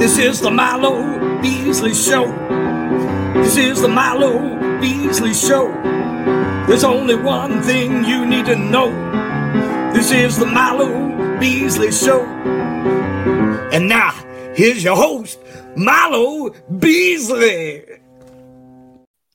This is the Milo Beasley Show. This is the Milo Beasley Show. There's only one thing you need to know. This is the Milo Beasley Show. And now, here's your host, Milo Beasley.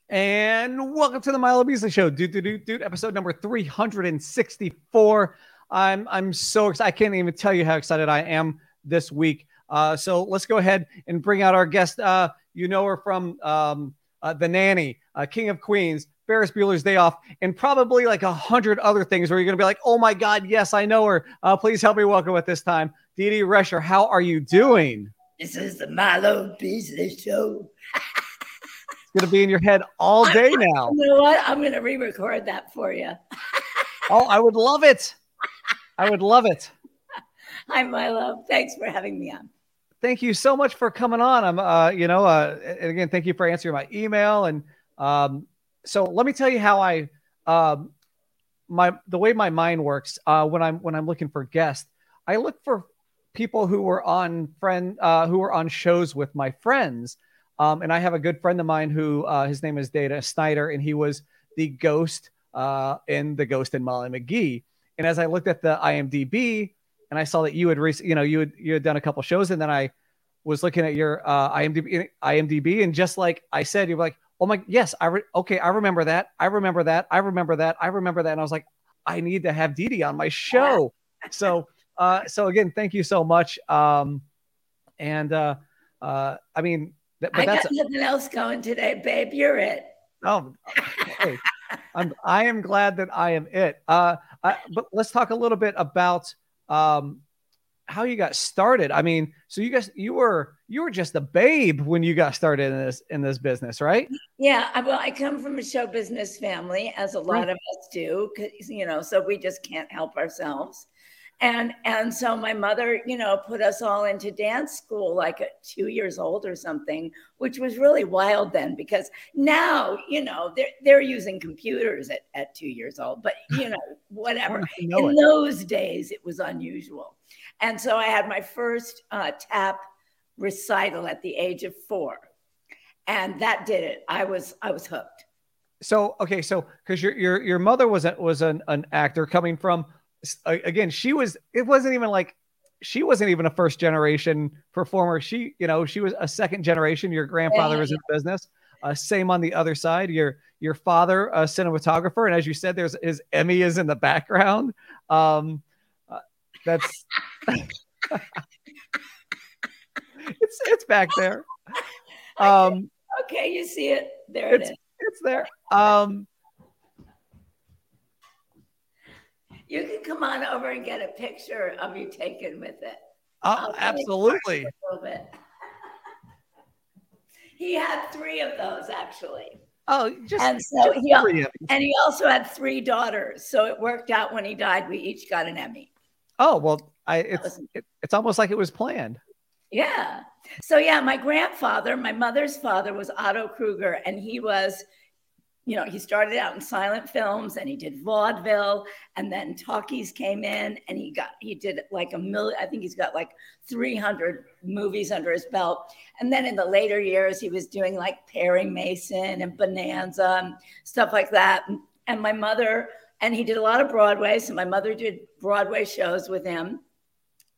And welcome to the Milo Beasley Show, dude, dude, dude, dude, episode number 364. I'm I'm so excited. I can't even tell you how excited I am this week. Uh, so let's go ahead and bring out our guest. Uh, you know her from um, uh, The Nanny, uh, King of Queens, Ferris Bueller's Day Off, and probably like a hundred other things where you're going to be like, oh my God, yes, I know her. Uh, please help me welcome at this time. Dee Dee Rescher, how are you doing? This is the Milo Beasley Show. it's going to be in your head all day now. You know what? I'm going to re record that for you. oh, I would love it. I would love it. Hi, Milo. Thanks for having me on. Thank you so much for coming on. I'm, uh, you know, uh, and again, thank you for answering my email. And um, so let me tell you how I, um, my the way my mind works uh, when I'm when I'm looking for guests, I look for people who were on friend uh, who were on shows with my friends. Um, and I have a good friend of mine who uh, his name is Dana Snyder, and he was the ghost uh, in the Ghost in Molly McGee. And as I looked at the IMDb, and I saw that you had, rec- you know, you had you had done a couple shows, and then I was looking at your uh, IMDb, IMDb, and just like I said, you were like, "Oh my, yes, I re- okay, I remember that, I remember that, I remember that, I remember that," and I was like, "I need to have Dee on my show." so, uh, so again, thank you so much. Um, and uh, uh, I mean, th- I got nothing else going today, babe. You're it. Oh, hey, I'm I am glad that I am it. Uh, I, but let's talk a little bit about um, how you got started. I mean, so you guys, you were you were just a babe when you got started in this in this business, right? Yeah. Well, I come from a show business family, as a lot right. of us do, you know, so we just can't help ourselves and and so my mother you know put us all into dance school like at two years old or something which was really wild then because now you know they're, they're using computers at, at two years old but you know whatever. Know in it. those days it was unusual. And so i had my first uh, tap recital at the age of four and that did it. I was i was hooked. So okay so because your your your mother was a, was an, an actor coming from again, she was, it wasn't even like, she wasn't even a first generation performer. She, you know, she was a second generation. Your grandfather yeah. was in business. Uh, same on the other side. Your your father, a cinematographer, and as you said, there's his Emmy is in the background. Um, uh, that's it's it's back there. Um, okay, you see it there. It's, it is. It's there. Um, you can come on over and get a picture of you taken with it. Oh, absolutely. A little bit. he had three of those actually. Oh, just and so just he and he also had three daughters. So it worked out when he died. We each got an Emmy. Oh well, I it's was, it, it's almost like it was planned. Yeah. So yeah, my grandfather, my mother's father was Otto Kruger, and he was you know, he started out in silent films and he did vaudeville and then talkies came in and he got, he did like a million, I think he's got like 300 movies under his belt. And then in the later years, he was doing like Perry Mason and Bonanza and stuff like that. And my mother, and he did a lot of Broadway. So my mother did Broadway shows with him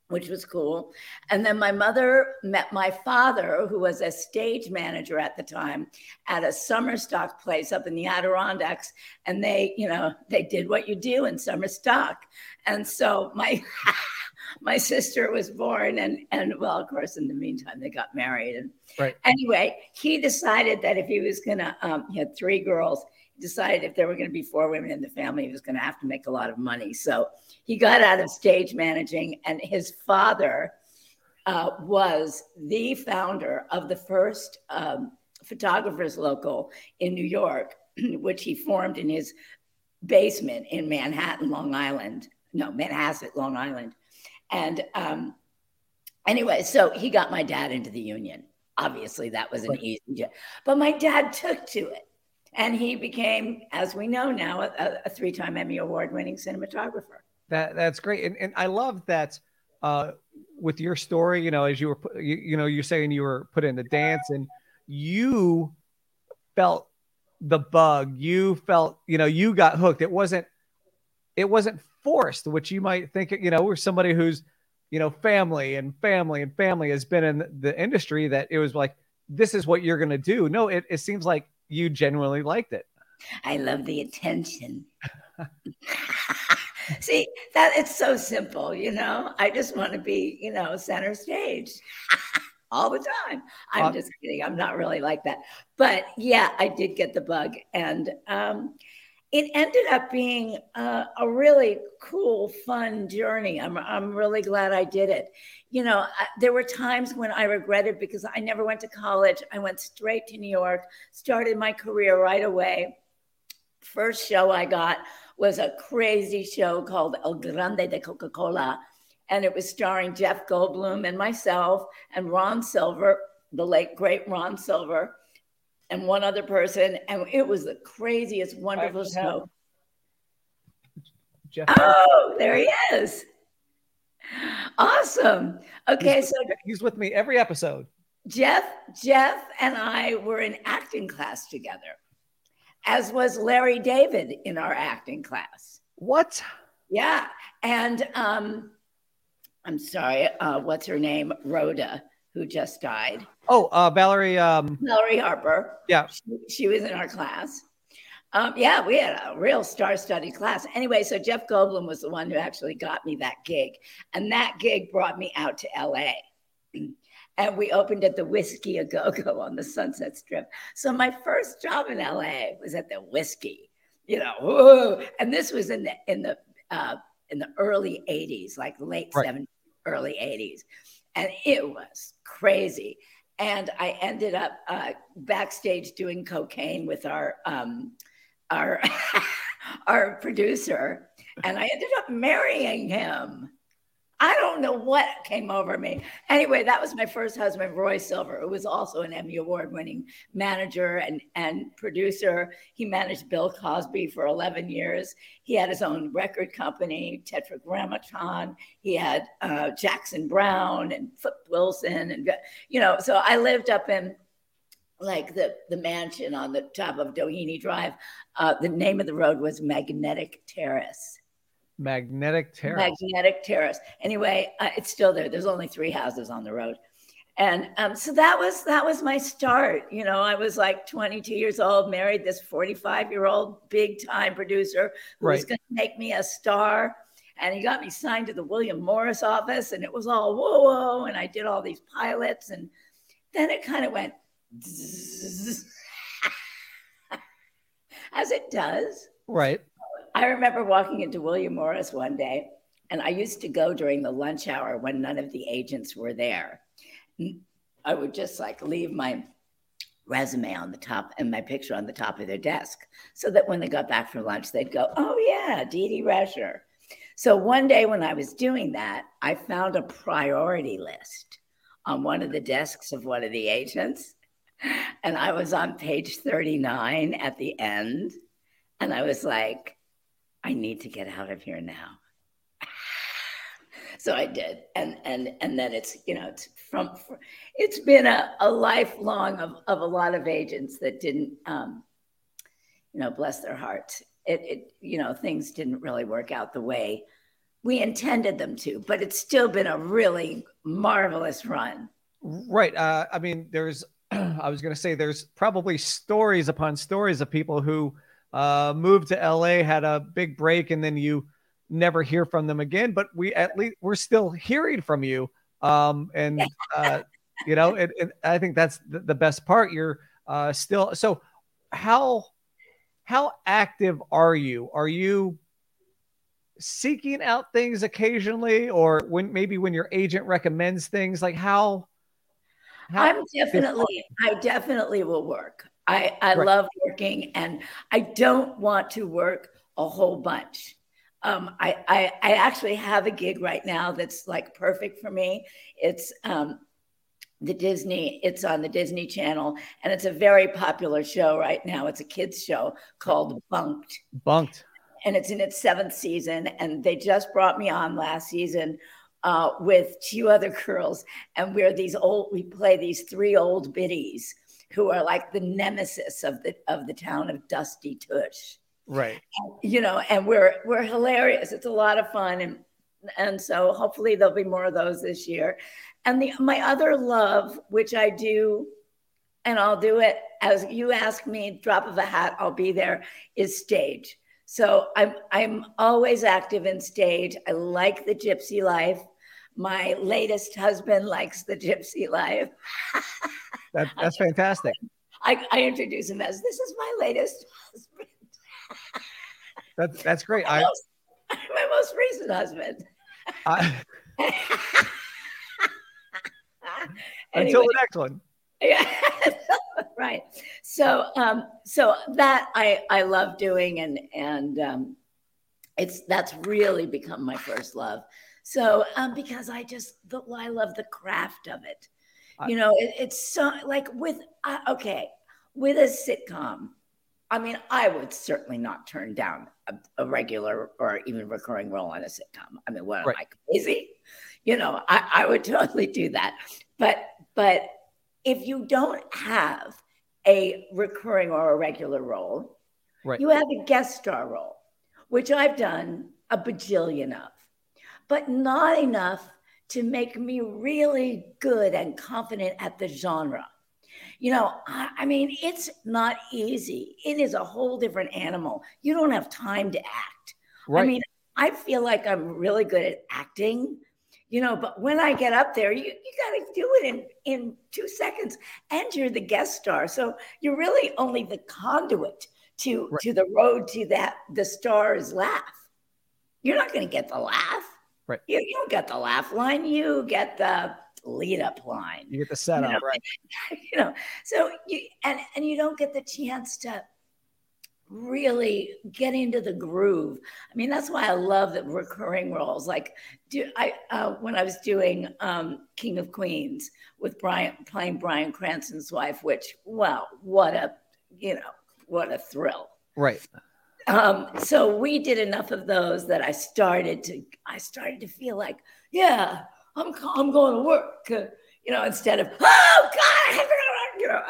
which was cool. And then my mother met my father, who was a stage manager at the time, at a summer stock place up in the Adirondacks. And they, you know, they did what you do in summer stock. And so my my sister was born and and well, of course, in the meantime, they got married. And right. anyway, he decided that if he was gonna um, he had three girls, decided if there were going to be four women in the family, he was going to have to make a lot of money. So he got out of stage managing, and his father uh, was the founder of the first um, photographers local in New York, which he formed in his basement in Manhattan, Long Island. No, Manhasset, Long Island. And um, anyway, so he got my dad into the union. Obviously, that was an easy job. But my dad took to it and he became, as we know now, a, a three-time Emmy award-winning cinematographer. That that's great, and and I love that. Uh, with your story, you know, as you were, you, you know, you're saying you were put in the dance and you felt the bug, you felt, you know, you got hooked. It wasn't, it wasn't forced, which you might think, you know, we're somebody who's, you know, family and family and family has been in the industry that it was like, this is what you're going to do. No, it, it seems like you genuinely liked it. I love the attention. See, that it's so simple, you know. I just want to be, you know, center stage all the time. I'm just kidding. I'm not really like that. But yeah, I did get the bug. And um, it ended up being a really cool, fun journey. I'm, I'm really glad I did it. You know, I, there were times when I regretted because I never went to college. I went straight to New York, started my career right away. First show I got was a crazy show called El Grande de Coca Cola. And it was starring Jeff Goldblum and myself and Ron Silver, the late, great Ron Silver, and one other person. And it was the craziest, wonderful show. Jeff. Oh, there he is. Awesome. Okay, he's, so he's with me every episode. Jeff, Jeff, and I were in acting class together as was Larry David in our acting class. What? Yeah. And um, I'm sorry, uh, what's her name? Rhoda, who just died. Oh, uh, Valerie. Um, Valerie Harper. Yeah. She, she was in our class. Um, yeah, we had a real star-studded class. Anyway, so Jeff Goldblum was the one who actually got me that gig, and that gig brought me out to LA. and we opened at the Whisky a Go Go on the Sunset Strip. So my first job in LA was at the Whisky, you know, whoa. and this was in the in the uh, in the early '80s, like late right. '70s, early '80s, and it was crazy. And I ended up uh, backstage doing cocaine with our um, our our producer, and I ended up marrying him. I don't know what came over me. Anyway, that was my first husband, Roy Silver, who was also an Emmy Award winning manager and, and producer. He managed Bill Cosby for 11 years. He had his own record company, Tetragrammaton. He had uh, Jackson Browne and Flip Wilson. And, you know, so I lived up in like the, the mansion on the top of Doheny Drive. Uh, the name of the road was Magnetic Terrace Magnetic Terrace. Magnetic Terrace. Anyway, uh, it's still there. There's only three houses on the road. And um, so that was that was my start. You know, I was like 22 years old, married this 45 year old big time producer who right. was going to make me a star. And he got me signed to the William Morris office, and it was all whoa whoa. And I did all these pilots, and then it kind of went as it does. Right. I remember walking into William Morris one day, and I used to go during the lunch hour when none of the agents were there. I would just like leave my resume on the top and my picture on the top of their desk so that when they got back from lunch, they'd go, Oh, yeah, Dee Dee Rescher. So one day when I was doing that, I found a priority list on one of the desks of one of the agents. And I was on page 39 at the end. And I was like, I need to get out of here now. so I did. And and and then it's, you know, it's from it's been a, a lifelong of, of a lot of agents that didn't um, you know, bless their hearts. It, it, you know, things didn't really work out the way we intended them to, but it's still been a really marvelous run. Right. Uh, I mean, there's, I was going to say, there's probably stories upon stories of people who uh, moved to LA, had a big break, and then you never hear from them again. But we at least we're still hearing from you. Um, and uh, you know, it, it, I think that's the, the best part. You're uh, still so how how active are you? Are you seeking out things occasionally, or when maybe when your agent recommends things? Like how? how I'm definitely, I definitely will work. I, I right. love working and I don't want to work a whole bunch. Um, I, I, I, actually have a gig right now that's like perfect for me. It's um, the Disney, it's on the Disney Channel, and it's a very popular show right now. It's a kids' show called Bunk'd. Bunk'd. And it's in its seventh season. And they just brought me on last season uh, with two other girls, and we're these old. We play these three old biddies who are like the nemesis of the of the town of Dusty Tush. Right. You know, and we're we're hilarious. It's a lot of fun, and and so hopefully there'll be more of those this year. And the my other love, which I do, and I'll do it as you ask me, drop of a hat, I'll be there, is stage. So I'm I'm always active in stage. I like the gypsy life. My latest husband likes the gypsy life. that, that's fantastic. I, I introduce him as this is my latest husband. That's that's great. My, I, most, my most recent husband. I, Anyway. until the next one. Yeah, right. So, um, so that I I love doing, and and um, it's that's really become my first love. So, um, because I just the, I love the craft of it. I- You know, it, it's so like with uh, okay with a sitcom. I mean, I would certainly not turn down a, a regular or even recurring role on a sitcom. I mean, what am Right. I crazy? You know, I, I would totally do that. But but if you don't have a recurring or a regular role, Right. you have a guest star role, which I've done a bajillion of, but not enough to make me really good and confident at the genre. You know, I, I mean, it's not easy. It is a whole different animal. You don't have time to act. Right. I mean, I feel like I'm really good at acting, you know, but when I get up there, you, you got to do it in, in two seconds and you're the guest star. So you're really only the conduit to, Right. to the road to that, the star's laugh. You're not going to get the laugh. Right. You, you don't get the laugh line. You get the lead up line you get the setup, know, right? you know so you and and you don't get the chance to really get into the groove i mean that's why i love the recurring roles like do i uh, when i was doing um, king of queens with bryan playing bryan cranston's wife which wow what a you know what a thrill Right. Um, so we did enough of those that I started to I started to feel like, yeah, I'm I'm going to work, uh, you know, instead of oh God, I have to go you know.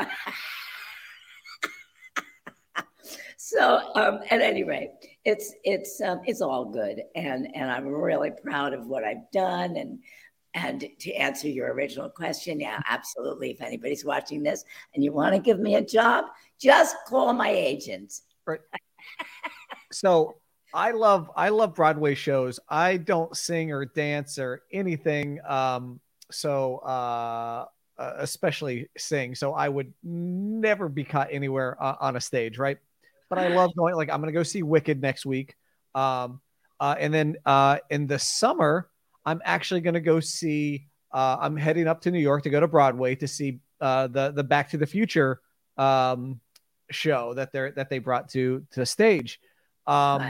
so um, at any rate, it's it's um, it's all good, and and I'm really proud of what I've done, and and to answer your original question, yeah, absolutely. If anybody's watching this and you want to give me a job, just call my agent. So I love I love Broadway shows. I don't sing or dance or anything. Um, so uh, uh, especially sing. So I would never be caught anywhere uh, on a stage, right? But I love going. Like I'm gonna go see Wicked next week. Um, uh, and then uh, in the summer, I'm actually gonna go see. Uh, I'm heading up to New York to go to Broadway to see uh, the the Back to the Future um, show that they're that they brought to to stage. Um,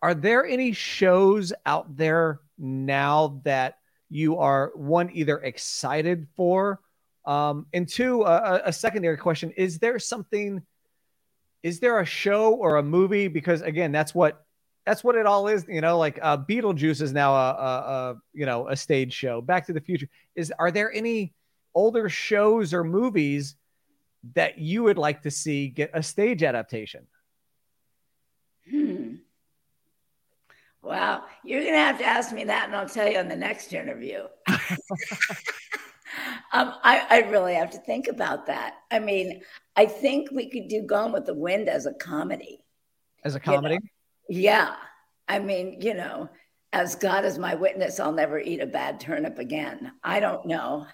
are there any shows out there now that you are one either excited for? Um and two a, a secondary question is there something is there a show or a movie? Because again that's what that's what it all is you know like uh beetlejuice is now a, a, a you know a stage show. Back to the future. Is are there any older shows or movies that you would like to see get a stage adaptation Hmm. Wow, you're gonna have to ask me that, and I'll tell you on the next interview. um, I, I really have to think about that. I mean, I think we could do Gone with the Wind as a comedy. as a You know, comedy Yeah, I mean, you know, as God is my witness, I'll never eat a bad turnip again. I don't know.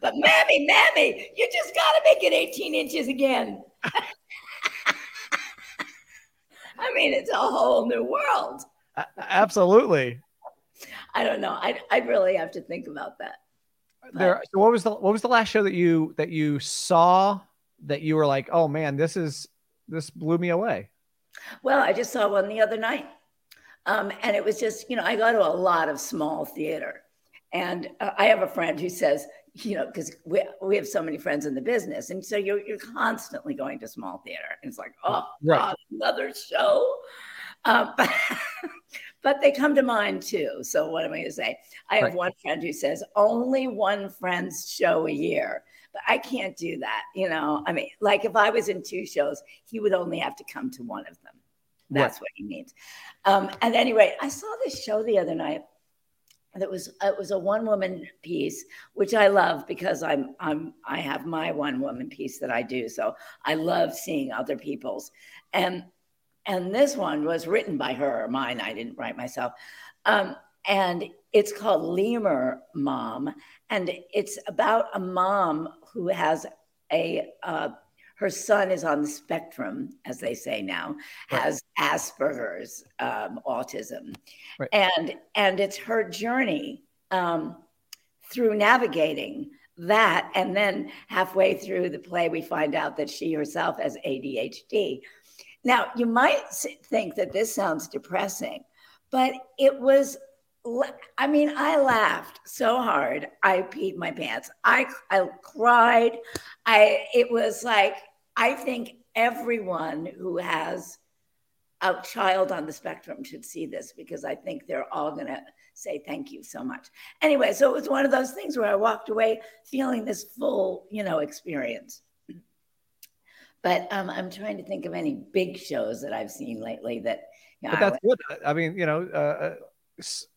But mammy, mammy, you just gotta make it 18 inches again. I mean, it's a whole new world. Absolutely I don't know. I I really have to think about that. there so what was the what was the last show that you that you saw that you were like oh man this is this blew me away Well, I just saw one the other night. Um, and it was just, you know, I go to a lot of small theater. And uh, I have a friend who says, you know, because we, we have so many friends in the business. And so you're, you're constantly going to small theater. And it's like, oh, Right. God, another show. Uh, but, but they come to mind too. So what am I going to say? I have right. one friend who says only one friend's show a year. But I can't do that. You know, I mean, like if I was in two shows, he would only have to come to one of them. That's what he means. Um, at any rate, I saw this show the other night that was it was a one woman piece which i love because i'm i'm i have my one woman piece that i do. So i love seeing other people's. And and this one was written by her or mine i didn't write myself. Um, and it's called lemur mom. And it's about a mom who has a uh, her son is on the spectrum, as they say now, right. has Asperger's, um, autism, right. and and it's her journey um, through navigating that, and then halfway through the play, we find out that she herself has ADHD. Now, you might think that this sounds depressing, but it was I mean, I laughed so hard. I peed my pants. I I cried. I it was like I think everyone who has a child on the spectrum should see this because I think they're all going to say thank you so much. Anyway, so it was one of those things where I walked away feeling this full, you know, experience. But um, I'm trying to think of any big shows that I've seen lately that. You know, but that's good. I mean, you know, uh, uh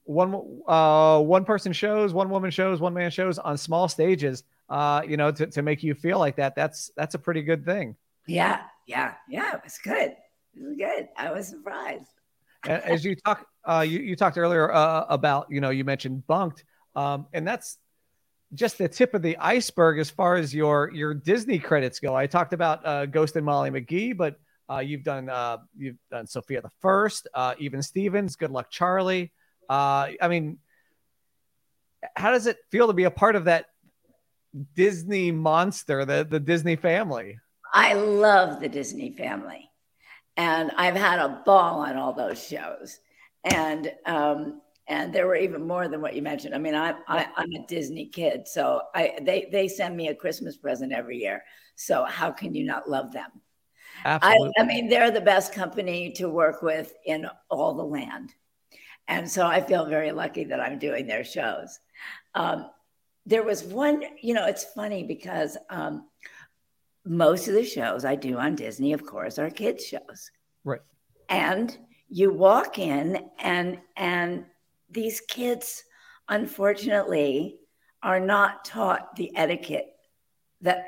one uh, one person shows, one woman shows, one man shows on small stages uh, you know, to, to make you feel like that, that's that's a pretty good thing. Yeah, yeah, yeah. It was good. It was good. I was surprised. As you talk, uh, you you talked earlier uh, about, you know, you mentioned bunk'd, um, and that's just the tip of the iceberg as far as your your Disney credits go. I talked about uh, Ghost and Molly McGee, but uh, you've done uh, you've done Sofia the First, uh, even Stevens, Good Luck Charlie. Uh, I mean, how does it feel to be a part of that Disney monster, the, the Disney family. I love the Disney family. And I've had a ball on all those shows. And um, and there were even more than what you mentioned. I mean, I, I I'm a Disney kid, so I they they send me a Christmas present every year. So how can you not love them? Absolutely. I, I mean, they're the best company to work with in all the land, and so I feel very lucky that I'm doing their shows. Um, there was one, you know, it's funny because um, most of the shows I do on Disney, of course, are kids shows. Right. And you walk in and and these kids unfortunately are not taught the etiquette that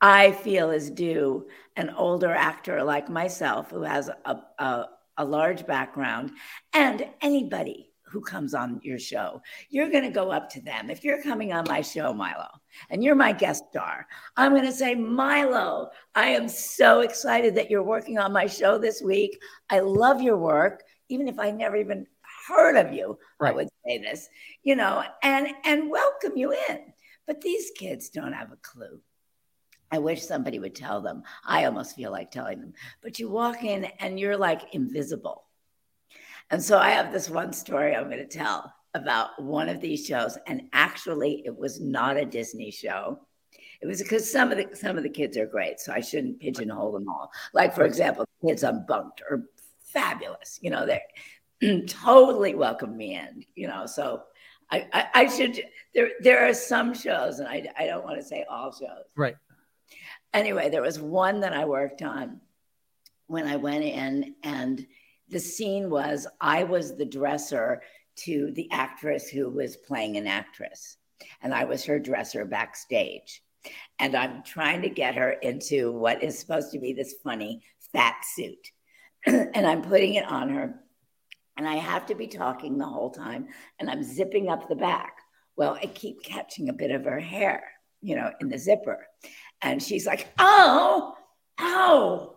I feel is due an older actor like myself who has a, a, a large background and anybody who comes on your show. You're going to go up to them. If you're coming on my show, Milo, and you're my guest star, I'm going to say, Milo, I am so excited that you're working on my show this week. I love your work, even if I never even heard of you. Right. I would say this, you know, and and welcome you in. But these kids don't have a clue. I wish somebody would tell them. I almost feel like telling them. But you walk in and you're like invisible and so I have this one story I'm going to tell about one of these shows. And actually, it was not a Disney show. It was because some of the some of the kids are great, so I shouldn't pigeonhole them all. Like for example, kids on Bunk'd are fabulous. You know, they totally welcome me in. You know, so I, I, I should. There there are some shows, and I I don't want to say all shows. Right. Anyway, there was one that I worked on when I went in and the scene was I was the dresser to the actress who was playing an actress, and I was her dresser backstage. And I'm trying to get her into what is supposed to be this funny fat suit. and I'm putting it on her. And I have to be talking the whole time. And I'm zipping up the back. Well, I keep catching a bit of her hair, you know, in the zipper. And she's like, oh, oh.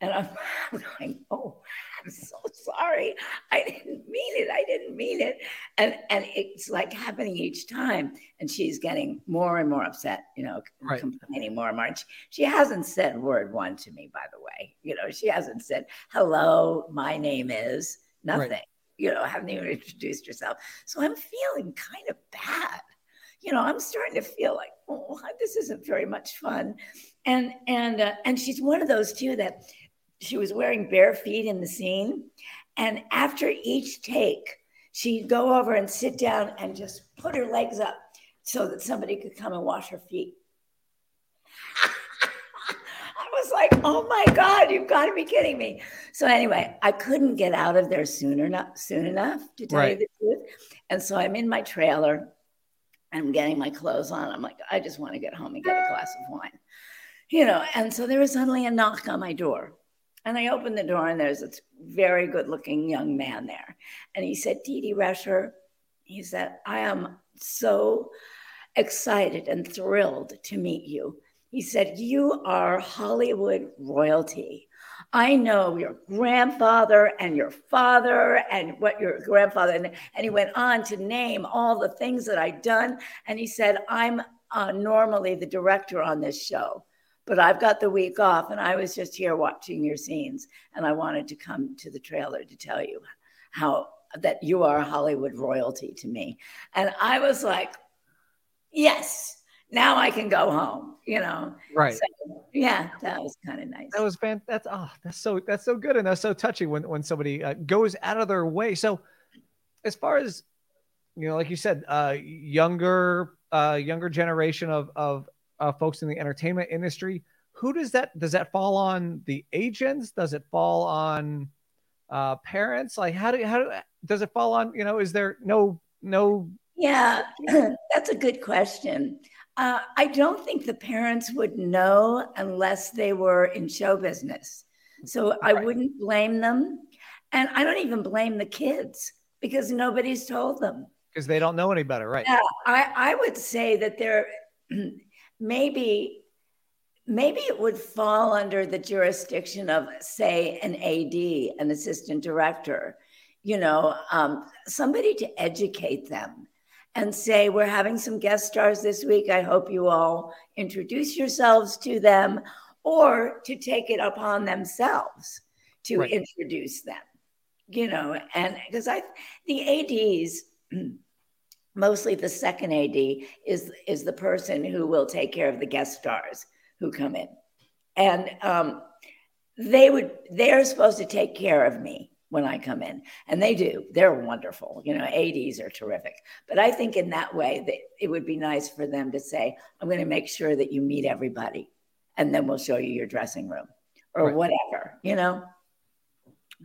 And I'm going, oh, I'm so sorry. I didn't mean it. I didn't mean it. And and it's like happening each time. And she's getting more and more upset, you know, right. complaining more and more. And she, she hasn't said word one to me, by the way. You know, she hasn't said, hello, my name is nothing. Right. You know, haven't even introduced herself. So I'm feeling kind of bad. You know, I'm starting to feel like, oh, this isn't very much fun. And and uh, and she's one of those too that she was wearing bare feet in the scene. And after each take, she'd go over and sit down and just put her legs up so that somebody could come and wash her feet. I was like, oh my God, you've got to be kidding me. So anyway, I couldn't get out of there soon enough, soon enough to tell right. you the truth. And so I'm in my trailer. I'm getting my clothes on. I'm like, I just want to get home and get a glass of wine. You know, and so there was suddenly a knock on my door. And I opened the door, and there's this very good looking young man there. And he said, Dee Dee Rescher, he said, I am so excited and thrilled to meet you. He said, You are Hollywood royalty. I know your grandfather and your father and what your grandfather, and, and he went on to name all the things that I'd done. And he said, I'm uh, normally the director on this show but I've got the week off and I was just here watching your scenes and I wanted to come to the trailer to tell you how that you are Hollywood royalty to me. And I was like, yes, now I can go home, you know. Right. So, yeah, that was kind of nice. That was fan. That's oh, that's so that's so good and that's so touching when when somebody uh, goes out of their way. So, as far as you know, like you said, uh, younger uh, younger generation of of uh, folks in the entertainment industry. Who does that does that fall on the agents? Does it fall on uh, parents? Like how do how do, does it fall on? You know, is there no no? Yeah, that's a good question. Uh, I don't think the parents would know unless they were in show business. So right. I wouldn't blame them. And I don't even blame the kids because nobody's told them. Because they don't know any better, right? Yeah, I, I would say that they're maybe maybe it would fall under the jurisdiction of say an ad an assistant director you know um, somebody to educate them and say we're having some guest stars this week i hope you all introduce yourselves to them or to take it upon themselves to right. introduce them you know and because i the ads mostly the second AD is is the person who will take care of the guest stars who come in, and um, they would they're supposed to take care of me when I come in, and they do. They're wonderful. You know, ADs are terrific. But I think in that way that it would be nice for them to say, "I'm going to make sure that you meet everybody, and then we'll show you your dressing room or right. whatever." You know,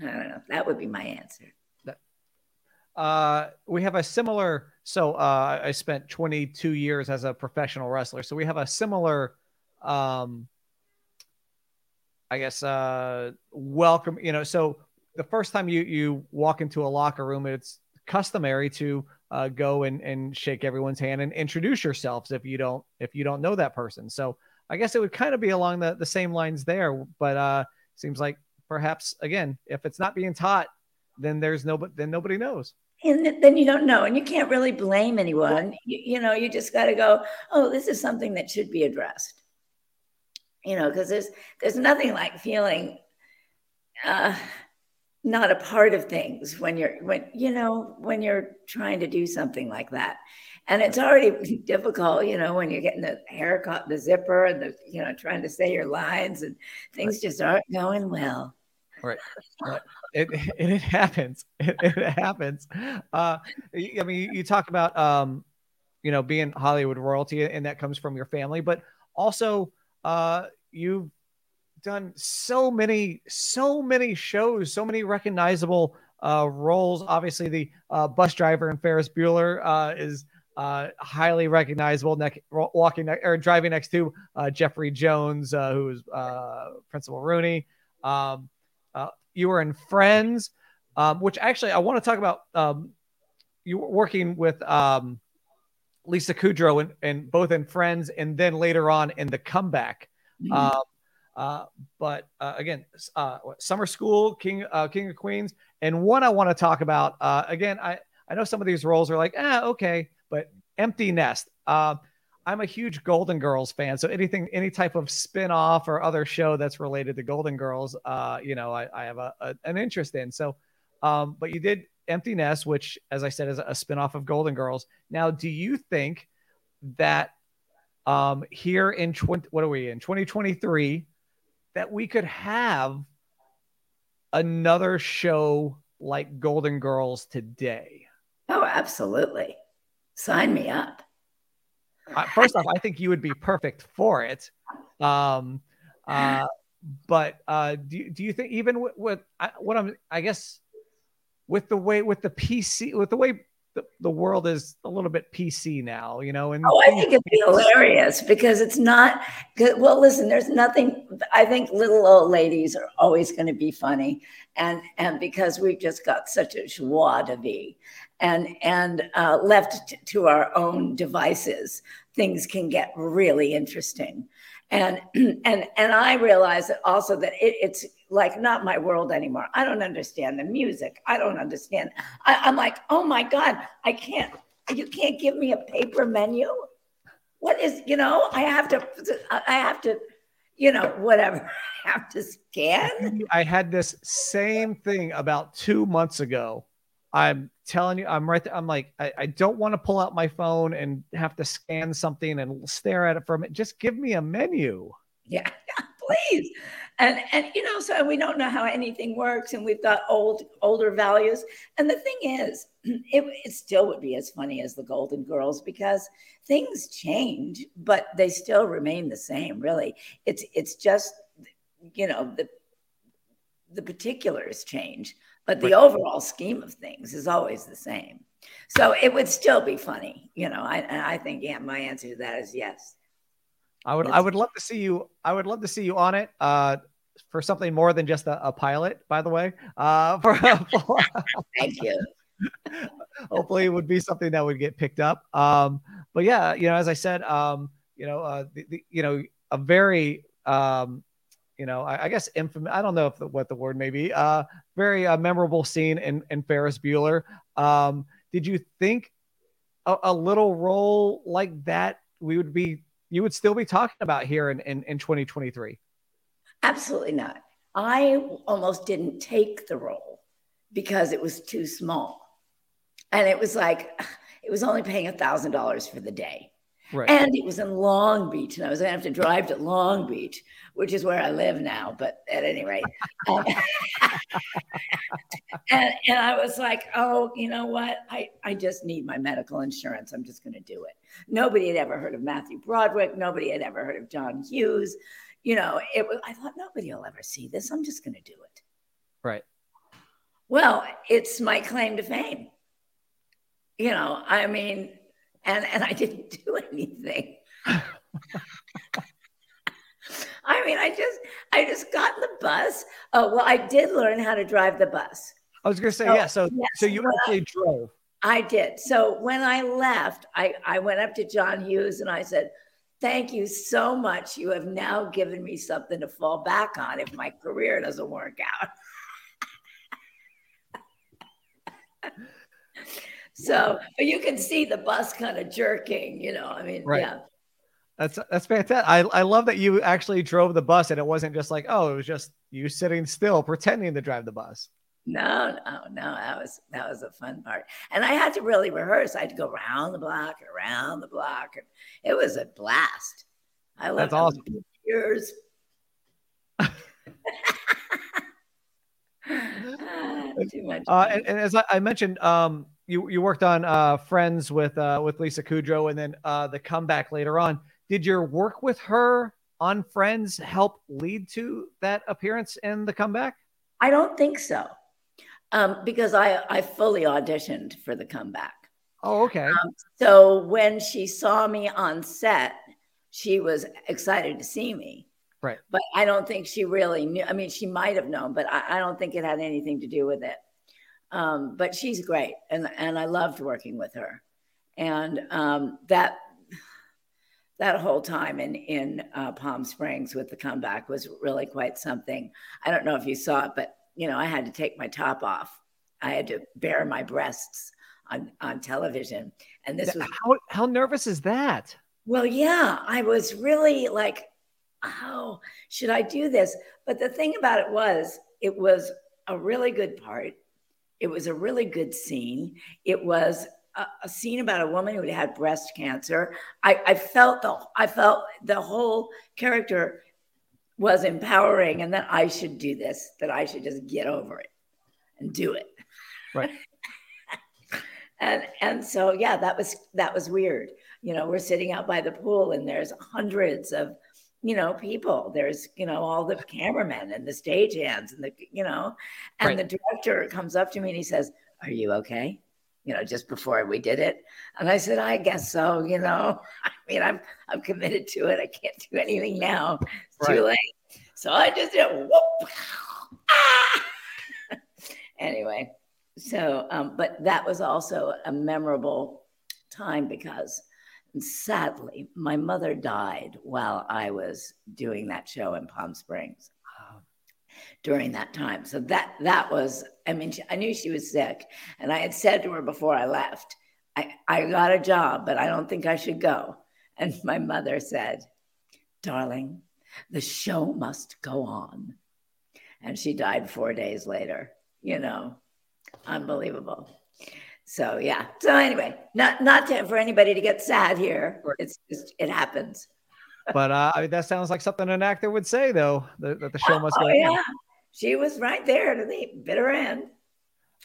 I don't know. That would be my answer. Uh, we have a similar so uh, I spent 22 years as a professional wrestler. So we have a similar, um, I guess, uh, welcome. You know, so the first time you you walk into a locker room, it's customary to uh, go and, and shake everyone's hand and introduce yourselves if you don't if you don't know that person. So I guess it would kind of be along the, the same lines there. But uh, seems like perhaps again, if it's not being taught, then there's no then nobody knows. And then you don't know and you can't really blame anyone. You, you know you just got to go oh this is something that should be addressed. You know because there's there's nothing like feeling uh, not a part of things when you're when you know when you're trying to do something like that. And it's already difficult you know when you're getting the haircut the zipper and the you know trying to say your lines and things just aren't going well right, it, it, it happens. It, it happens. Uh, I mean, you talk about, um, you know, being Hollywood royalty, and that comes from your family, but also, uh, you've done so many, so many shows, so many recognizable uh, roles. Obviously, the uh, bus driver in Ferris Bueller uh, is uh, highly recognizable. Walking or driving next to uh, Jeffrey Jones, uh, who is uh, Principal Rooney. Um, uh, you were in Friends, um, which actually I want to talk about. Um, you were working with um, Lisa Kudrow and, and both in Friends and then later on in the comeback. Mm-hmm. Uh, uh, but uh, again, uh, Summer School, King uh, King of Queens, and one I want to talk about. Uh, again, I I know some of these roles are like, ah, okay, but Empty Nest. I'm a huge Golden Girls fan, so anything, any type of spin-off or other show that's related to Golden Girls, uh, you know, I, I have a, a, an interest in. So, um, but you did Empty Nest, which, as I said, is a spin-off of Golden Girls. Now, do you think that um, here in 20, what are we in 2023, that we could have another show like Golden Girls today? Oh, absolutely. Sign me up. First off, I think you would be perfect for it. Um, uh, but uh, do do you think even with, with I, what I'm I guess with the way with the PC with the way the, the world is a little bit PC now, you know. And oh, I think it'd be hilarious because it's not. Well, listen, there's nothing. I think little old ladies are always going to be funny, and and because we've just got such a joie de vivre, and and uh, left to our own devices, things can get really interesting. And and and i realize that also that it, it's like not my world anymore. I don't understand the music. I don't understand. I, i'm like oh my god i can't you can't give me a paper menu? What is you know i have to i have to you know whatever i have to scan? I had this same thing about two months ago. I'm telling you, I'm right there. I'm like, I, I don't want to pull out my phone and have to scan something and stare at it for a minute. Just give me a menu. Yeah, please. And and you know, so we don't know how anything works, and we've got old older values. And the thing is, it, it still would be as funny as the Golden Girls because things change, but they still remain the same. Really, it's it's just you know the the particulars change but the right. overall scheme of things is always the same. So it would still be funny, you know. I I think yeah, my answer to that is yes. I would it's, I would love to see you. I would love to see you on it. Uh, for something more than just a, a pilot, by the way. Uh, for, for thank you. hopefully, it would be something that would get picked up. Um, but yeah, you know, as I said, um, you know, uh, the, the, you know, a very um, you know, I, I guess infamous. I don't know if the, what the word may be. Uh, very uh, memorable scene in, in Ferris Bueller. Um, did you think a, a, little role like that we would be, you would still be talking about here in, in, in 2023? Absolutely not. I almost didn't take the role because it was too small. And it was like, it was only paying a thousand dollars for the day. Right. And it was in Long Beach, and I was going to have to drive to Long Beach, which is where I live now. But at any rate, um, and, and I was like, oh, you know what? I, I just need my medical insurance. I'm just going to do it. Nobody had ever heard of Matthew Broderick. Nobody had ever heard of John Hughes. You know, it was. I thought nobody will ever see this. I'm just going to do it. Right. Well, it's my claim to fame. You know, I mean, and and I didn't do anything. I mean, I just I just got in the bus. Oh well, I did learn how to drive the bus. I was going to say so, yeah. So yes, so you actually drove. I did. So when I left, I I went up to John Hughes and I said. Thank you so much. You have now given me something to fall back on if my career doesn't work out. So, but you can see the bus kind of jerking, you know. I mean, right. yeah. That's that's fantastic. I, I love that you actually drove the bus and it wasn't just like, oh, it was just you sitting still pretending to drive the bus. No, no, no. That was that was a fun part. And I had to really rehearse. I had to go around the block, and around the block, and it was a blast. I love That's awesome. Years. too much. Uh, and, and, as I, I mentioned, um, you you worked on uh, Friends with uh, with Lisa Kudrow, and then uh, the comeback later on. Did your work with her on Friends help lead to that appearance in the comeback? I don't think so, um, because I I fully auditioned for the comeback. Oh, okay. Um, so when she saw me on set, she was excited to see me. Right. But I don't think she really knew. I mean, she might have known, but I, I don't think it had anything to do with it. Um, but she's great, and and I loved working with her, and um, that that whole time in in uh, Palm Springs with the comeback was really quite something. I don't know if you saw it, but you know I had to take my top off. I had to bare my breasts on on television, and this was how how nervous is that? Well, yeah, I was really like, oh, should I do this? But the thing about it was, it was a really good part it was a really good scene. It was a, a scene about a woman who had breast cancer. I, I felt the I felt the whole character was empowering and that I should do this, that I should just get over it and do it. Right. and and so yeah, that was that was weird. You know, we're sitting out by the pool and there's hundreds of you know people there's you know all the cameramen and the stagehands and the you know and right. the director comes up to me and he says are you okay you know just before we did it and i said i guess so you know i mean i'm i'm committed to it i can't do anything now it's right. too late so i just did whoop ah! anyway so um, but that was also a memorable time because sadly my mother died while i was doing that show in palm springs um, during that time. So that that was i mean i knew she was sick and i had said to her before i left i, I got a job but i don't think i should go. And my mother said darling the show must go on. And she died four days later you know unbelievable so yeah. So anyway, not not to, for anybody to get sad here. It's just it happens. but uh, I mean, that sounds like something an actor would say, though. That, that the show must oh, go. Yeah, on. she was right there to the bitter end.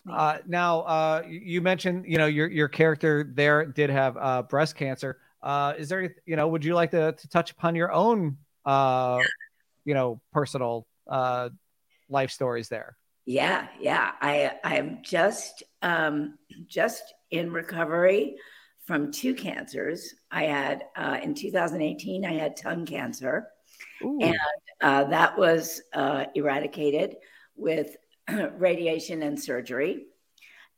Uh, now, uh, you mentioned, you know, your your character there did have uh, breast cancer. Uh, is there, you know, would you like to, to touch upon your own, uh, you know, personal uh, life stories there? Yeah, yeah. I I'm just um, just in recovery from two cancers. I had uh, in 2018 I had tongue cancer, Ooh. and uh, that was uh, eradicated with radiation and surgery.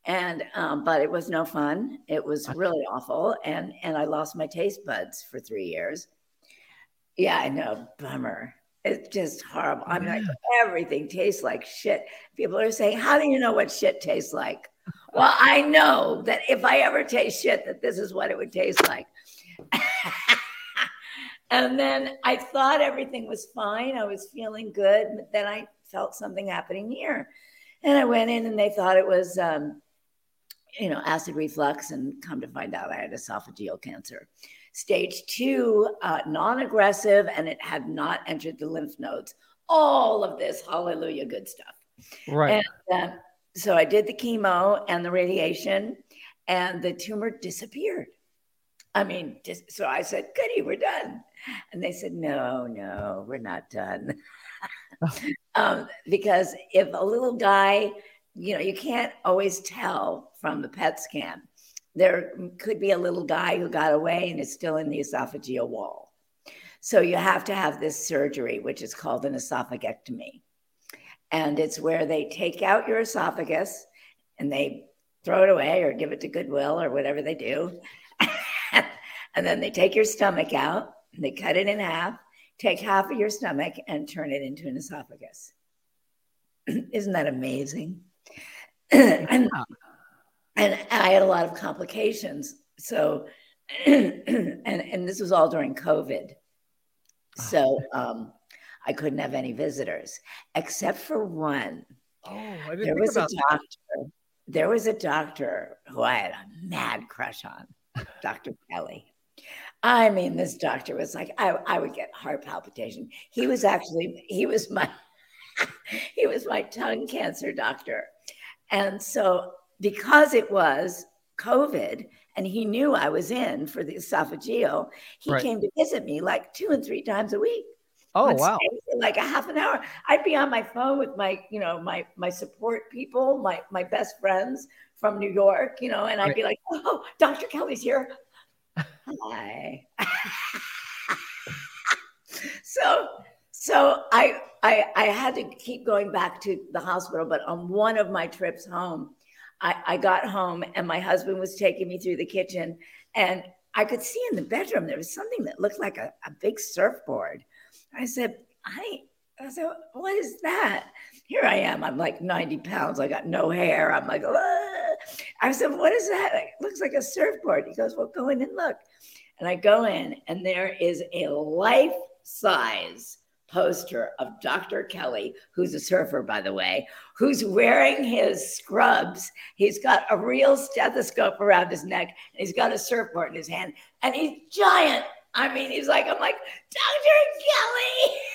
And um, but it was no fun. It was really awful, and and I lost my taste buds for three years. Yeah, I know, bummer. It's just horrible. I mean, like, everything tastes like shit. People are saying, "How do you know what shit tastes like?" well, I know that if I ever taste shit, that this is what it would taste like. and then I thought everything was fine. I was feeling good, but then I felt something happening here, and I went in, and they thought it was, um, you know, acid reflux, and come to find out, I had esophageal cancer stage two, uh, non aggressive, and it had not entered the lymph nodes. All of this, hallelujah, good stuff. Right. And, uh, so I did the chemo and the radiation, and the tumor disappeared. I mean, just, so I said, Goody, we're done. And they said, No, no, we're not done. um, because if a little guy, you know, you can't always tell from the PET scan there could be a little guy who got away and is still in the esophageal wall. So you have to have this surgery, which is called an esophagectomy. And it's where they take out your esophagus and they throw it away or give it to Goodwill or whatever they do. and then they take your stomach out they cut it in half, take half of your stomach and turn it into an esophagus. Isn't that amazing? and and I had a lot of complications. So, and and this was all during COVID. So um, I couldn't have any visitors except for one. Oh, I didn't there was a doctor. That. There was a doctor who I had a mad crush on, Dr. Kelly. I mean, this doctor was like, I, I would get heart palpitation. He was actually, he was my, he was my tongue cancer doctor. And so because it was COVID and he knew I was in for the esophageal, he right. came to visit me like two and three times a week. Oh wow! Like a half an hour. I'd be on my phone with my, you know, my my support people, my my best friends from New York, you know, and I'd right. be like, "Oh, Dr. Kelly's here." Hi. so so I, I I had to keep going back to the hospital, but on one of my trips home, I, I got home and my husband was taking me through the kitchen and I could see in the bedroom there was something that looked like a, a big surfboard. I said, I, I said, what is that? Here I am. I'm like 90 pounds. I got no hair. I'm like. I said, what is that? It looks like a surfboard. He goes, well, go in and look. And I go in and there is a life size poster of Dr. Kelly, who's a surfer, by the way, who's wearing his scrubs. He's got a real stethoscope around his neck, and he's got a surfboard in his hand, and he's giant. I mean, he's like, I'm like, Dr. Kelly.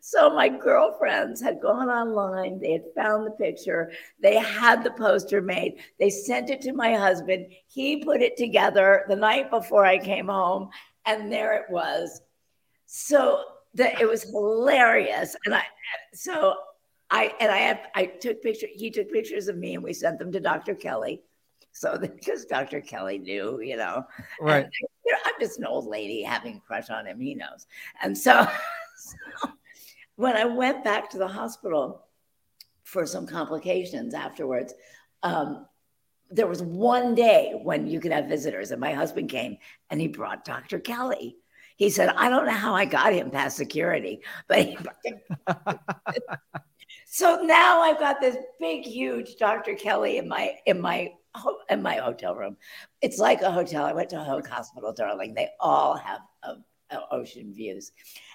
So my girlfriends had gone online, they had found the picture, they had the poster made, they sent it to my husband. He put it together the night before I came home, and there it was. So that it was hilarious. And I so I and I had I took pictures, he took pictures of me and we sent them to Dr. Kelly. So because Dr. Kelly knew, you know, Right. and, you know, I'm just an old lady having a crush on him. He knows. And so, so when I went back to the hospital for some complications afterwards, um, there was one day when you could have visitors, and my husband came and he brought Dr. Kelly. He said, I don't know how I got him past security, but he so now I've got this big, huge Dr. Kelly in my in my in my hotel room. It's like a hotel. I went to a Hoag Hospital, darling. They all have uh, uh, ocean views.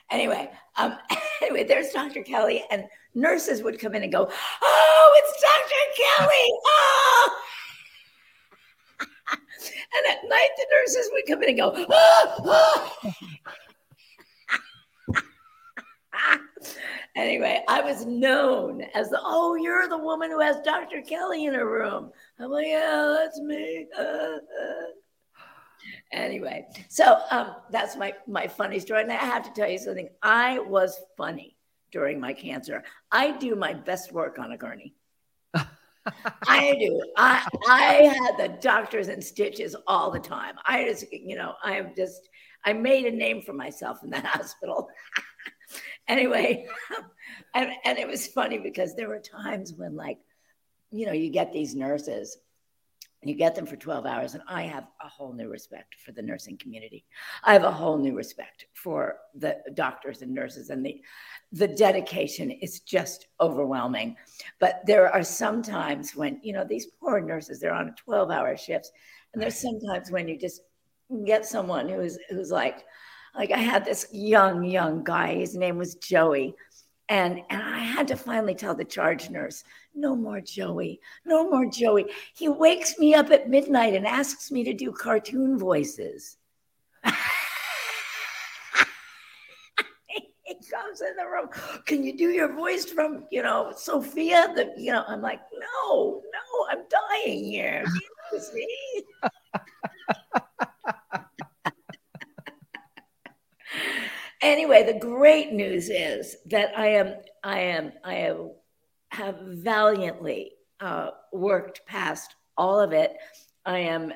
Anyway, um, anyway, there's Dr. Kelly, and nurses would come in and go, "Oh, it's Dr. Kelly!" Oh. And at night, the nurses would come in and go, "Oh, oh." anyway, I was known as the oh, you're the woman who has Dr. Kelly in her room. I'm like, yeah, that's me. Anyway, so um, that's my my funny story. And I have to tell you something. I was funny during my cancer. I do my best work on a gurney. I do. I I had the doctors and stitches all the time. I just, you know, I am just. I made a name for myself in that hospital. anyway, and, and it was funny because there were times when, like, you know, you get these nurses you get them for 12 hours, and I have a whole new respect for the nursing community. I have a whole new respect for the doctors and nurses, and the the dedication is just overwhelming. But there are some times when, you know, these poor nurses, they're on 12 hour shifts, and there's sometimes when you just get someone who's who's like, like I had this young, young guy, his name was Joey. And, and I had to finally tell the charge nurse, no more Joey, no more Joey. He wakes me up at midnight and asks me to do cartoon voices. he comes in the room. Can you do your voice from, you know, Sofia? The, you know, I'm like, no, no, I'm dying here. You see? Anyway, the great news is that I am, I am, I have, have valiantly uh, worked past all of it. I am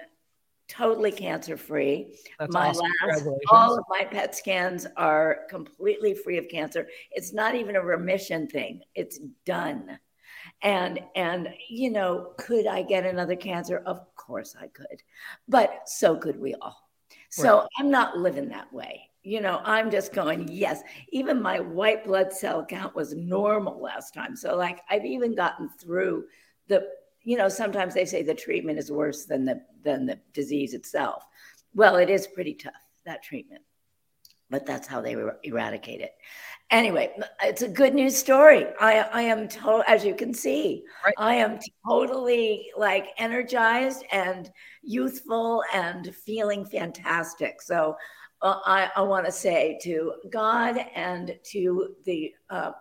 totally cancer free. My awesome. last, all of my PET scans are completely free of cancer. It's not even a remission thing. It's done. And and you know, could I get another cancer? Of course I could, but so could we all. So I'm not living that way. You know, I'm just going, yes. Even my white blood cell count was normal last time. So, like, I've even gotten through the, you know, sometimes they say the treatment is worse than the than the disease itself. Well, it is pretty tough, that treatment. But that's how they er- eradicate it. Anyway, it's a good news story. I, I am, to- as you can see, Right. I am totally like energized and youthful and feeling fantastic. So uh, I, I want to say to God and to the uh,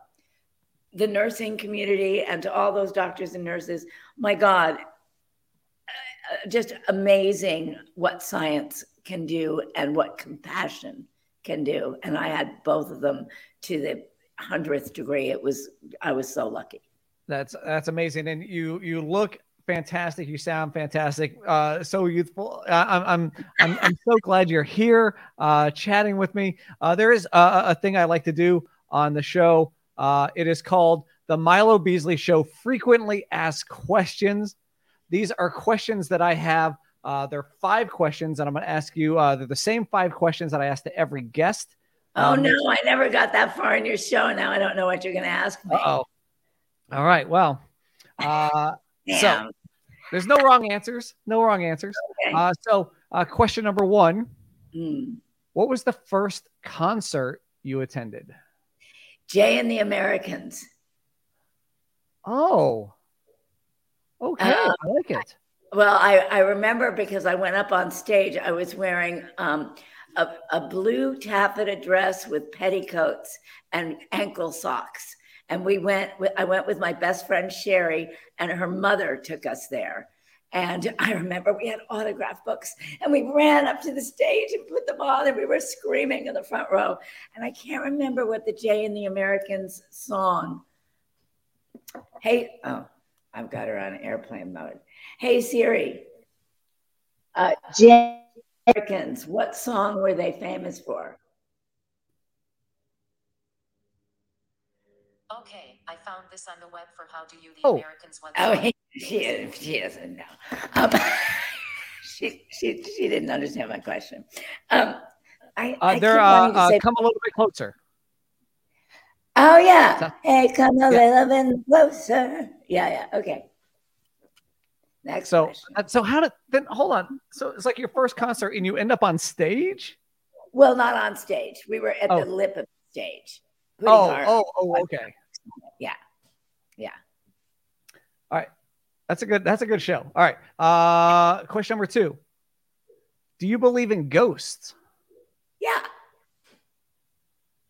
the nursing community and to all those doctors and nurses, my God, uh, just amazing what science can do and what compassion can do. And I had both of them to the hundredth degree. It was I was so lucky. That's that's amazing, and you you look fantastic. You sound fantastic. Uh, so youthful. I, I'm I'm I'm so glad you're here, uh, chatting with me. Uh, there is a, a thing I like to do on the show. Uh, it is called the Milo Beasley Show. Frequently asked questions. These are questions that I have. Uh, there are five questions, and I'm going to ask you. Uh, they're the same five questions that I ask to every guest. Oh Um, no, I never got that far in your show. Now I don't know what you're going to ask me. Oh. All right. Well, uh, so there's no wrong answers. No wrong answers. Okay. Uh, so, uh, question number one Mm. What was the first concert you attended? Jay and the Americans. Oh, okay. Uh, I like it. Well, I, I remember because I went up on stage. I was wearing um, a, a blue taffeta dress with petticoats and ankle socks. And we went, I went with my best friend Sherry, and her mother took us there. And I remember we had autograph books and we ran up to the stage and put them on and we were screaming in the front row. And I can't remember what the Jay and the Americans song. Hey, oh, I've got her on airplane mode. Hey Siri, uh, Jay Americans, what song were they famous for? Okay, I found this on the web for how do you the Oh. Americans want Oh, he, she, she doesn't know. Um, she, she, she didn't understand my question. Um, I, Uh, I they're keep uh, uh, say, come a little bit closer. oh yeah, So- hey, come a Yeah. little bit closer. Yeah, yeah, okay. Next So, question. uh, so how did then? Hold on. So it's like your first concert, and you end up on stage. Well, not on stage. We were at Oh. the lip of the stage. Oh, oh, oh, okay. Yeah. Yeah. All right. That's a good. That's a good show. All right. Uh, question number two. Do you believe in ghosts? Yeah,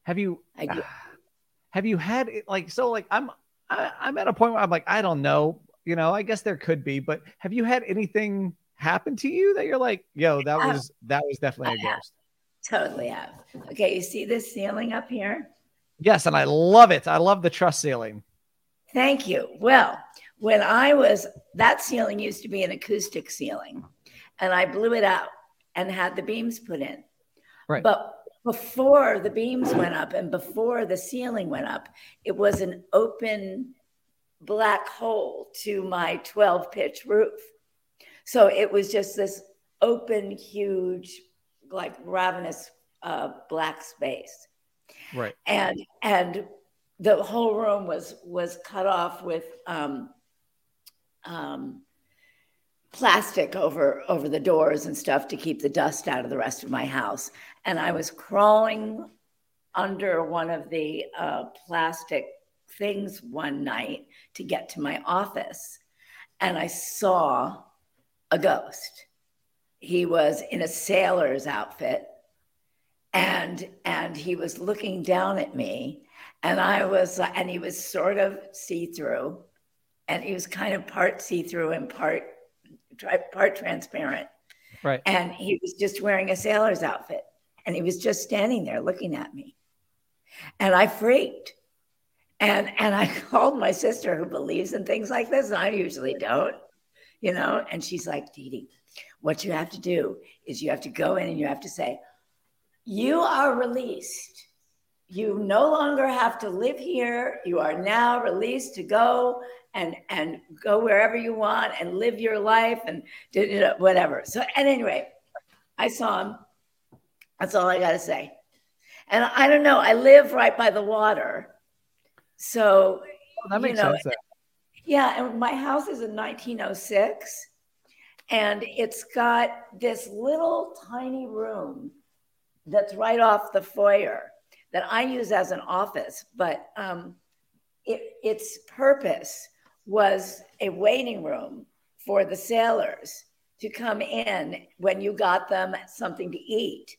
Have you? I do. Have you had it like so? Like I'm. I, I'm at a point where I'm like I don't know. You know, I guess there could be, but have you had anything happen to you that you're like, yo, that was that was definitely a I have. ghost. Totally have. Okay, you see this ceiling up here? Yes, and I love it. I love the truss ceiling. Thank you. Well, when I was, that ceiling used to be an acoustic ceiling, and I blew it out and had the beams put in. Right. But before the beams went up and before the ceiling went up, it was an open black hole to my 12 pitch roof. So it was just this open, huge, like ravenous uh, black space Right. and and the whole room was was cut off with um, um, plastic over over the doors and stuff to keep the dust out of the rest of my house. And I was crawling under one of the uh, plastic things one night to get to my office, and I saw a ghost. He was in a sailor's outfit and and he was looking down at me and i was and he was sort of see-through and he was kind of part see-through and part part transparent. Right. and he was just wearing a sailor's outfit and he was just standing there looking at me. And i freaked. And and i called my sister who believes in things like this and i usually don't you know and she's like Dee Dee, what you have to do is you have to go in and you have to say you are released. You no longer have to live here. You are now released to go and and go wherever you want and live your life and whatever. So, at any rate, I saw him. That's all I got to say. And I don't know. I live right by the water, so Oh, that you makes know, sense. yeah, and my house is in 1906, and it's got this little tiny room that's right off the foyer that I use as an office. But um, it, its purpose was a waiting room for the sailors to come in when you got them something to eat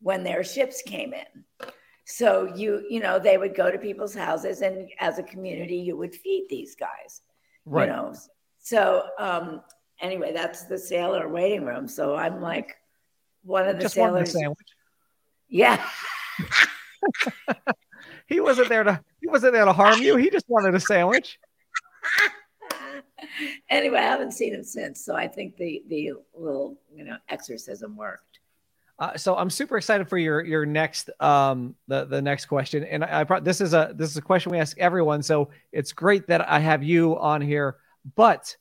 when their ships came in. So you, you know, they would go to people's houses, and as a community, you would feed these guys Right. you know so um anyway that's the sailor waiting room so i'm like one of the Just sailors sandwich. Yeah He wasn't there to. He wasn't there to harm you. He just wanted a sandwich. anyway i haven't seen him since so i think the the little you know exorcism worked Uh, so I'm super excited for your your next um the the next question, and I, I brought this is a this is a question we ask everyone. So it's great that I have you on here. But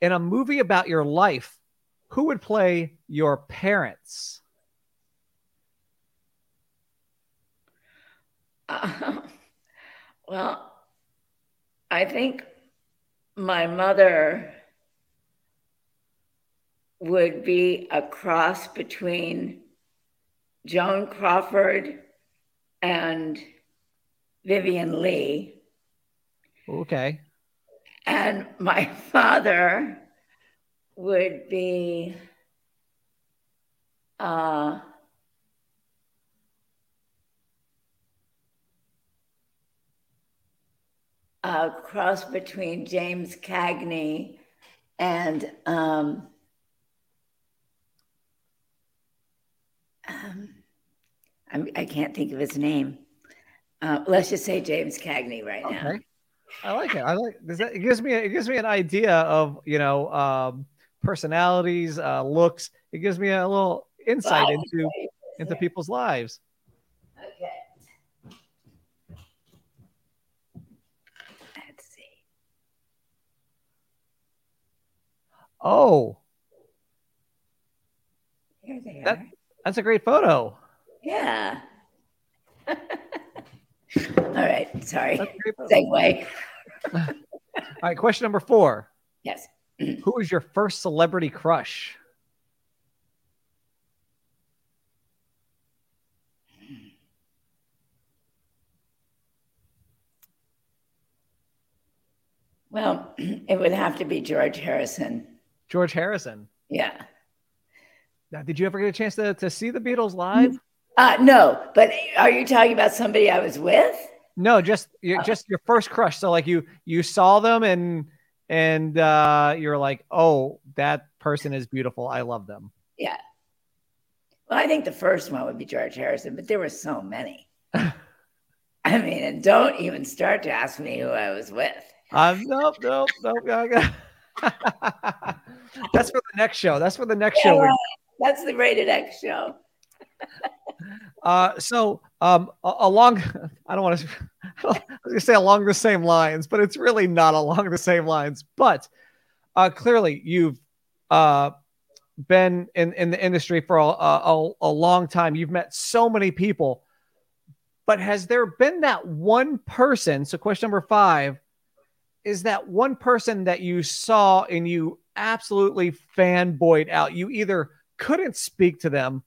in a movie about your life, who would play your parents? Uh, well i think my mother would be a cross between joan crawford and vivien leigh. Okay, And my father would be, uh, cross between James Cagney and um, um, I'm, I can not think of his name. Uh, let's just say James Cagney right okay. now. I like it. I like that, it gives me it gives me an idea of you know um, personalities, uh, looks. It gives me a little insight into into people's lives. Okay. Let's see. Oh. Here they that, are. That's a great photo. Yeah. All right. Sorry. Segue. All right. Question number four. Yes. Who was your first celebrity crush? Well, it would have to be George Harrison. George Harrison. Yeah. Now, did you ever get a chance to, to see the Beatles live? Uh, no, but are you talking about somebody I was with? No, just you, oh. just your first crush. So like you you saw them and and uh, you're like, oh, that person is beautiful. I love them. Yeah. Well, I think the first one would be George Harrison, but there were so many. I mean, and don't even start to ask me who I was with. Um, nope, nope, nope. That's for the next show. That's for the next yeah, show. That's the rated X show. uh, so um, along, I don't want to, I was going to say along the same lines, but it's really not along the same lines. But uh, clearly, you've uh, been in, in the industry for a, a, a long time. You've met so many people. But has there been that one person? So, question number five is that one person that you saw and you absolutely fanboyed out? You either couldn't speak to them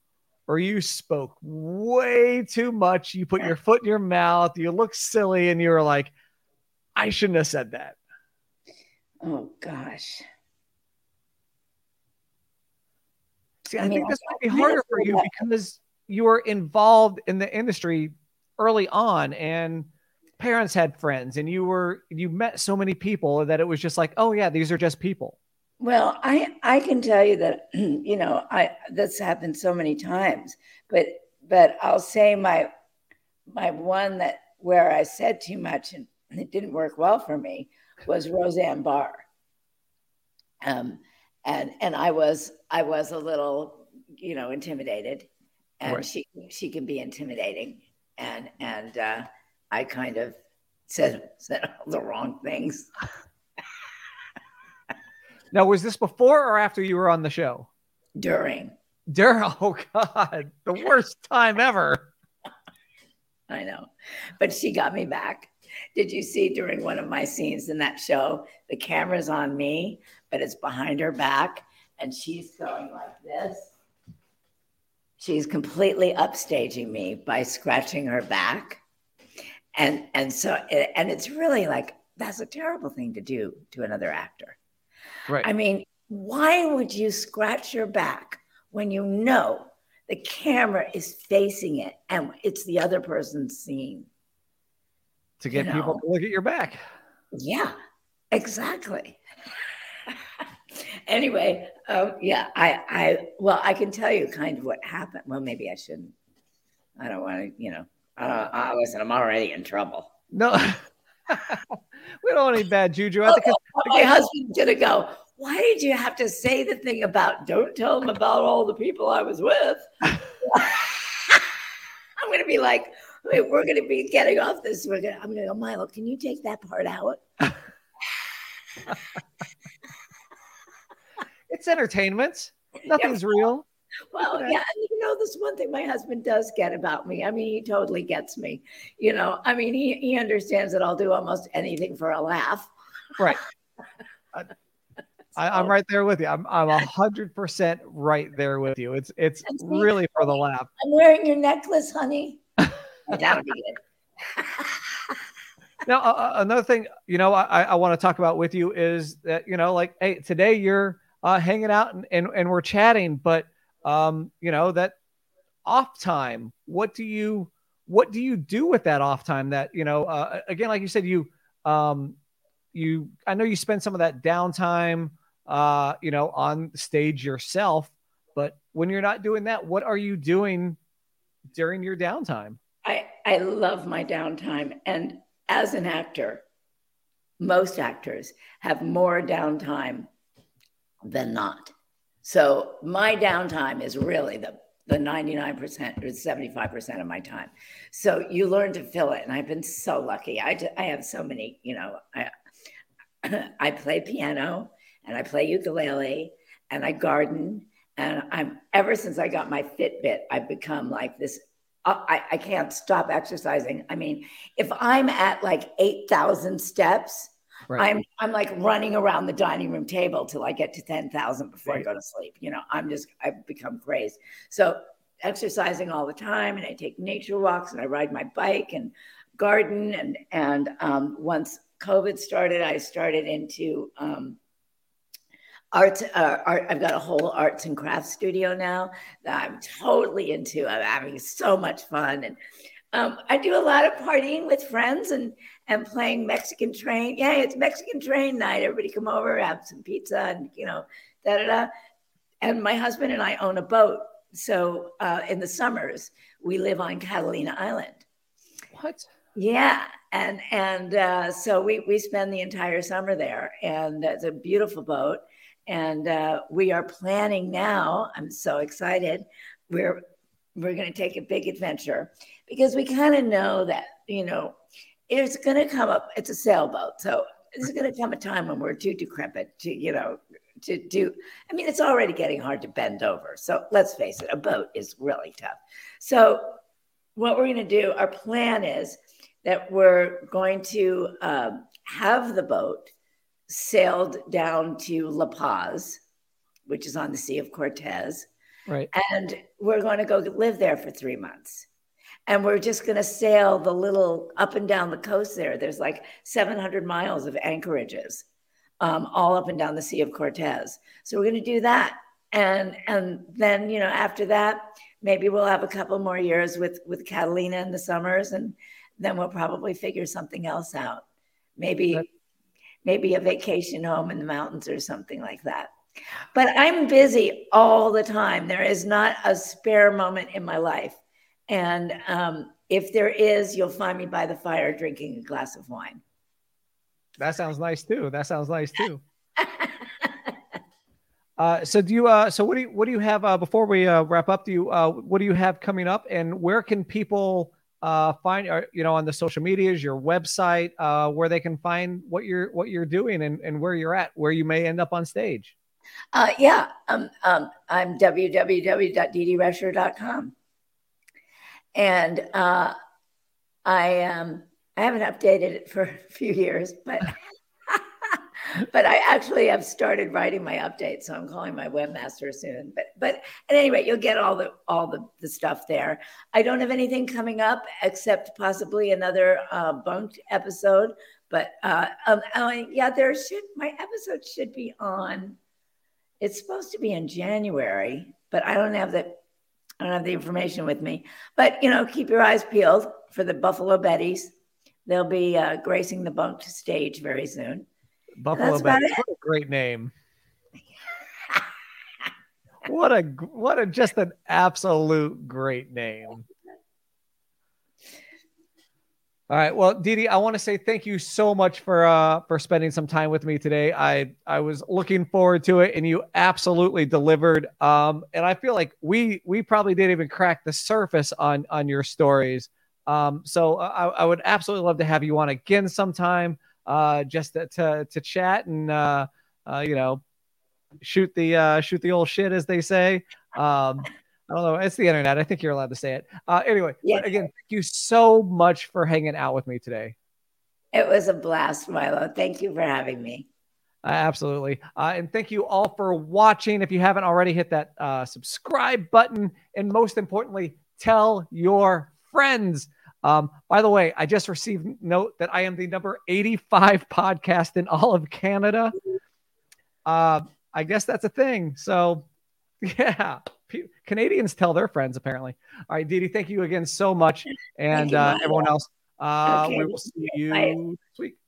or you spoke way too much. You put your foot in your mouth, you look silly, and you were like, I shouldn't have said that. Oh, gosh. See, I, I mean, think this might be harder for you because you were involved in the industry early on and parents had friends and you were you met so many people that it was just like oh yeah these are just people well i i can tell you that you know i that's happened so many times but but i'll say my my one that where i said too much and it didn't work well for me was roseanne barr um and and i was i was a little you know intimidated and right. she she can be intimidating and and uh I kind of said said all the wrong things. Now, was this before or after you were on the show? During. During. Oh God, the worst time ever. I know, but she got me back. Did you see during one of my scenes in that show, the camera's on me, but it's behind her back, and she's going like this. She's completely upstaging me by scratching her back and and so and it's really like that's a terrible thing to do to another actor right i mean why would you scratch your back when you know the camera is facing it and it's the other person's scene to get you know? people to look at your back yeah exactly anyway um, yeah i i well i can tell you kind of what happened well maybe i shouldn't i don't want to you know uh, uh, listen, I'm already in trouble. No, we don't want any bad juju. Oh, oh, my husband's gonna go. Why did you have to say the thing about don't tell them about all the people I was with? I'm gonna be like, wait, we're gonna be getting off this. We're gonna. I'm gonna go, Milo. Can you take that part out? it's entertainment. Nothing's yeah. real. Well, yeah, you know, this one thing my husband does get about me. I mean, he totally gets me. You know, I mean, he he understands that I'll do almost anything for a laugh. Right. I, uh, I, am right there with you. I'm I'm a hundred percent right there with you. It's it's really for the laugh. I'm wearing your necklace, honey. That'll be it. now, uh, another thing, you know, I, I want to talk about with you is that you know, like, hey, today you're uh, hanging out and, and and we're chatting, but um, you know, that off time. What do you what do you do with that off time? That you know, uh, again, like you said, you um, you I know you spend some of that downtime, uh, you know, on stage yourself. But when you're not doing that, what are you doing during your downtime? I I love my downtime, and as an actor, most actors have more downtime than not. So my downtime is really the the 99% or 75% of my time. So you learn to fill it. And I've been so lucky. I, I have so many, you know, I, I play piano and I play ukulele and I garden. And I'm ever since I got my Fitbit, I've become like this. Uh, I, I can't stop exercising. I mean, if I'm at like 8,000 steps, Right. I'm I'm like running around the dining room table till I get to 10,000 before right. I go to sleep. You know, I'm just I've become crazy. So exercising all the time and I take nature walks and I ride my bike and garden and and um, once COVID started, I started into um, arts. Uh, art. I've got a whole arts and crafts studio now that I'm totally into. I'm having so much fun and um, I do a lot of partying with friends and and playing Mexican train. Yeah, it's Mexican train night. Everybody come over, have some pizza, and you know, da da da. And my husband and I own a boat, so uh, in the summers we live on Catalina Island. What? Yeah, and and uh, so we we spend the entire summer there, and it's a beautiful boat. And uh, we are planning now. I'm so excited. We're we're going to take a big adventure because we kind of know that, you know, it's going to come up, it's a sailboat. So there's going to come a time when we're too decrepit to, you know, to do. I mean, it's already getting hard to bend over. So let's face it, a boat is really tough. So what we're going to do, our plan is that we're going to um, have the boat sailed down to La Paz, which is on the Sea of Cortez. Right. And we're going to go live there for three months. And we're just going to sail the little up and down the coast there. There's like 700 miles of anchorages um, all up and down the Sea of Cortez. So we're going to do that. And, and then, you know, after that, maybe we'll have a couple more years with, with Catalina in the summers. And then we'll probably figure something else out. Maybe, maybe a vacation home in the mountains or something like that. But I'm busy all the time. There is not a spare moment in my life. And um, if there is, you'll find me by the fire drinking a glass of wine. That sounds nice too. That sounds nice too. uh, so do you? Uh, so what do you? What do you have? Uh, before we uh, wrap up, do you? Uh, what do you have coming up? And where can people uh, find? Uh, you know, on the social medias, your website, uh, where they can find what you're what you're doing and, and where you're at, where you may end up on stage. Uh, yeah, um, um, I'm www.deedeerescher.com. And uh, I um, I haven't updated it for a few years, but but I actually have started writing my update, so I'm calling my webmaster soon. But but at any rate, you'll get all the all the, the stuff there. I don't have anything coming up except possibly another uh, bunk'd episode. But uh, um, uh, yeah, there should my episode should be on it's supposed to be in January, but I don't have the I don't have the information with me. But you know, keep your eyes peeled for the Buffalo Betties. They'll be uh, gracing the bunk'd stage very soon. Buffalo Betty, what a great name! what a what a just an absolute great name. All right. Well, DeeDee, I want to say thank you so much for uh for spending some time with me today. I I was looking forward to it and you absolutely delivered. Um and I feel like we we probably didn't even crack the surface on on your stories. Um so I, I would absolutely love to have you on again sometime uh just to to, to chat and uh uh you know shoot the uh shoot the old shit as they say. Um I don't know. It's the internet. I think you're allowed to say it. Uh, anyway, yeah. again, thank you so much for hanging out with me today. It was a blast, Milo. Thank you for having me. Uh, absolutely. Uh, and thank you all for watching. If you haven't already, hit that uh, subscribe button. And most importantly, tell your friends. Um, by the way, I just received note that I am the number 85 podcast in all of Canada. Uh, I guess that's a thing. So, yeah. Canadians tell their friends, apparently. All right, DeeDee, thank you again so much. And uh, everyone else, uh, okay. we will see you Bye. next week.